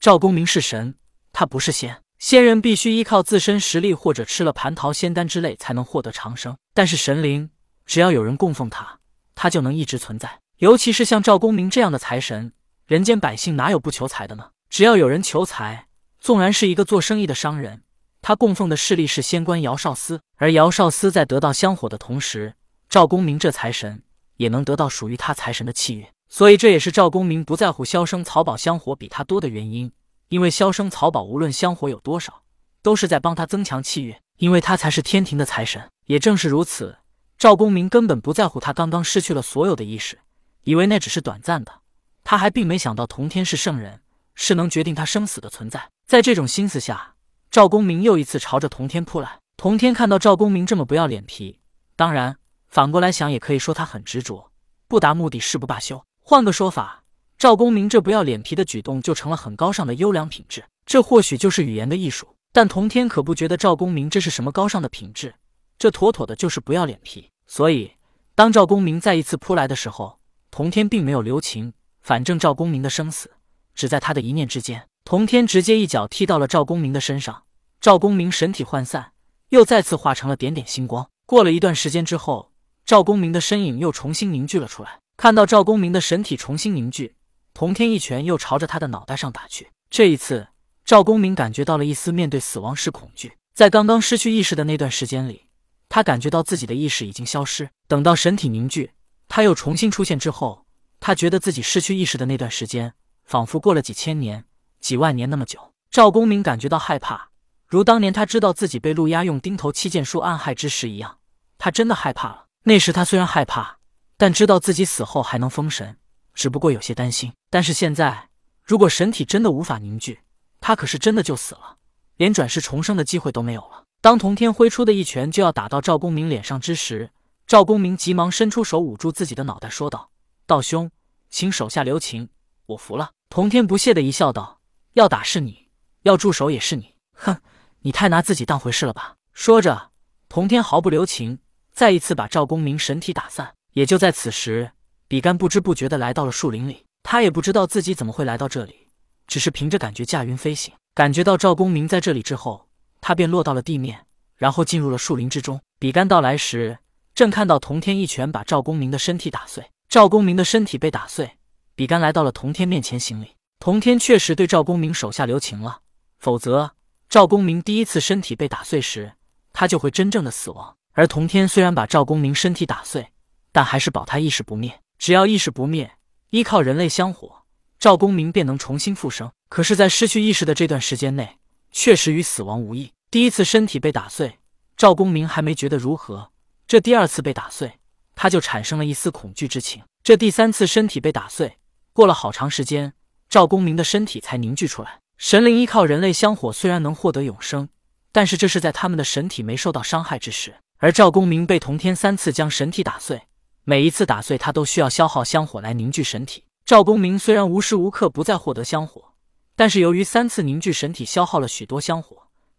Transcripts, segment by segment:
赵公明是神，他不是仙。仙人必须依靠自身实力或者吃了蟠桃仙丹之类才能获得长生，但是神灵只要有人供奉他，他就能一直存在。尤其是像赵公明这样的财神，人间百姓哪有不求财的呢？只要有人求财，纵然是一个做生意的商人，他供奉的势力是仙官姚少司，而姚少司在得到香火的同时，赵公明这财神也能得到属于他财神的气运。所以这也是赵公明不在乎萧生草宝香火比他多的原因。因为萧生草宝无论香火有多少，都是在帮他增强气运，因为他才是天庭的财神。也正是如此，赵公明根本不在乎他刚刚失去了所有的意识，以为那只是短暂的。他还并没想到童天是圣人，是能决定他生死的存在。在这种心思下，赵公明又一次朝着童天扑来。童天看到赵公明这么不要脸皮，当然反过来想，也可以说他很执着，不达目的誓不罢休。换个说法。赵公明这不要脸皮的举动，就成了很高尚的优良品质。这或许就是语言的艺术，但童天可不觉得赵公明这是什么高尚的品质，这妥妥的就是不要脸皮。所以，当赵公明再一次扑来的时候，童天并没有留情。反正赵公明的生死只在他的一念之间。童天直接一脚踢到了赵公明的身上，赵公明神体涣散，又再次化成了点点星光。过了一段时间之后，赵公明的身影又重新凝聚了出来。看到赵公明的神体重新凝聚。童天一拳又朝着他的脑袋上打去。这一次，赵公明感觉到了一丝面对死亡时恐惧。在刚刚失去意识的那段时间里，他感觉到自己的意识已经消失。等到神体凝聚，他又重新出现之后，他觉得自己失去意识的那段时间，仿佛过了几千年、几万年那么久。赵公明感觉到害怕，如当年他知道自己被陆压用钉头七剑术暗害之时一样，他真的害怕了。那时他虽然害怕，但知道自己死后还能封神。只不过有些担心，但是现在，如果神体真的无法凝聚，他可是真的就死了，连转世重生的机会都没有了。当童天挥出的一拳就要打到赵公明脸上之时，赵公明急忙伸出手捂住自己的脑袋，说道：“道兄，请手下留情，我服了。”童天不屑的一笑，道：“要打是你，要住手也是你。哼，你太拿自己当回事了吧？”说着，童天毫不留情，再一次把赵公明神体打散。也就在此时。比干不知不觉的来到了树林里，他也不知道自己怎么会来到这里，只是凭着感觉驾云飞行。感觉到赵公明在这里之后，他便落到了地面，然后进入了树林之中。比干到来时，正看到童天一拳把赵公明的身体打碎，赵公明的身体被打碎。比干来到了童天面前行礼，童天确实对赵公明手下留情了，否则赵公明第一次身体被打碎时，他就会真正的死亡。而童天虽然把赵公明身体打碎，但还是保他意识不灭。只要意识不灭，依靠人类香火，赵公明便能重新复生。可是，在失去意识的这段时间内，确实与死亡无异。第一次身体被打碎，赵公明还没觉得如何；这第二次被打碎，他就产生了一丝恐惧之情。这第三次身体被打碎，过了好长时间，赵公明的身体才凝聚出来。神灵依靠人类香火，虽然能获得永生，但是这是在他们的神体没受到伤害之时。而赵公明被同天三次将神体打碎。每一次打碎，他都需要消耗香火来凝聚神体。赵公明虽然无时无刻不在获得香火，但是由于三次凝聚神体消耗了许多香火，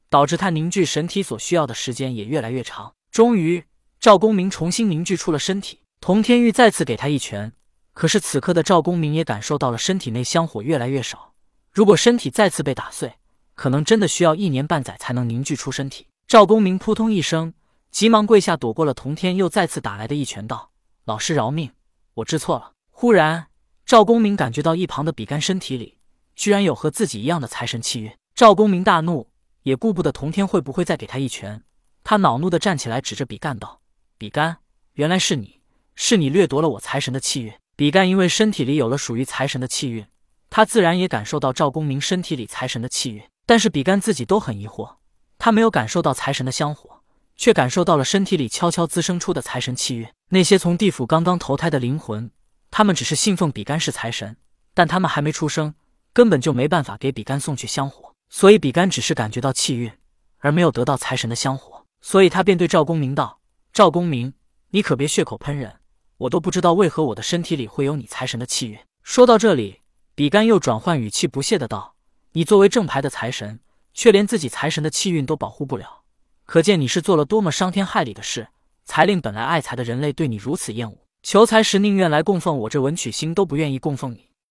导致他凝聚神体所需要的时间也越来越长。终于，赵公明重新凝聚出了身体。童天玉再次给他一拳，可是此刻的赵公明也感受到了身体内香火越来越少。如果身体再次被打碎，可能真的需要一年半载才能凝聚出身体。赵公明扑通一声，急忙跪下，躲过了童天又再次打来的一拳，道。老师饶命，我知错了。忽然，赵公明感觉到一旁的比干身体里居然有和自己一样的财神气运。赵公明大怒，也顾不得童天会不会再给他一拳，他恼怒的站起来，指着比干道：“比干，原来是你，是你掠夺了我财神的气运。”比干因为身体里有了属于财神的气运，他自然也感受到赵公明身体里财神的气运。但是比干自己都很疑惑，他没有感受到财神的香火。却感受到了身体里悄悄滋生出的财神气运。那些从地府刚刚投胎的灵魂，他们只是信奉比干是财神，但他们还没出生，根本就没办法给比干送去香火。所以比干只是感觉到气运，而没有得到财神的香火。所以他便对赵公明道：“赵公明，你可别血口喷人，我都不知道为何我的身体里会有你财神的气运。”说到这里，比干又转换语气，不屑的道：“你作为正牌的财神，却连自己财神的气运都保护不了。”可见你是做了多么伤天害理的事，才令本来爱财的人类对你如此厌恶。求财时宁愿来供奉我这文曲星，都不愿意供奉你。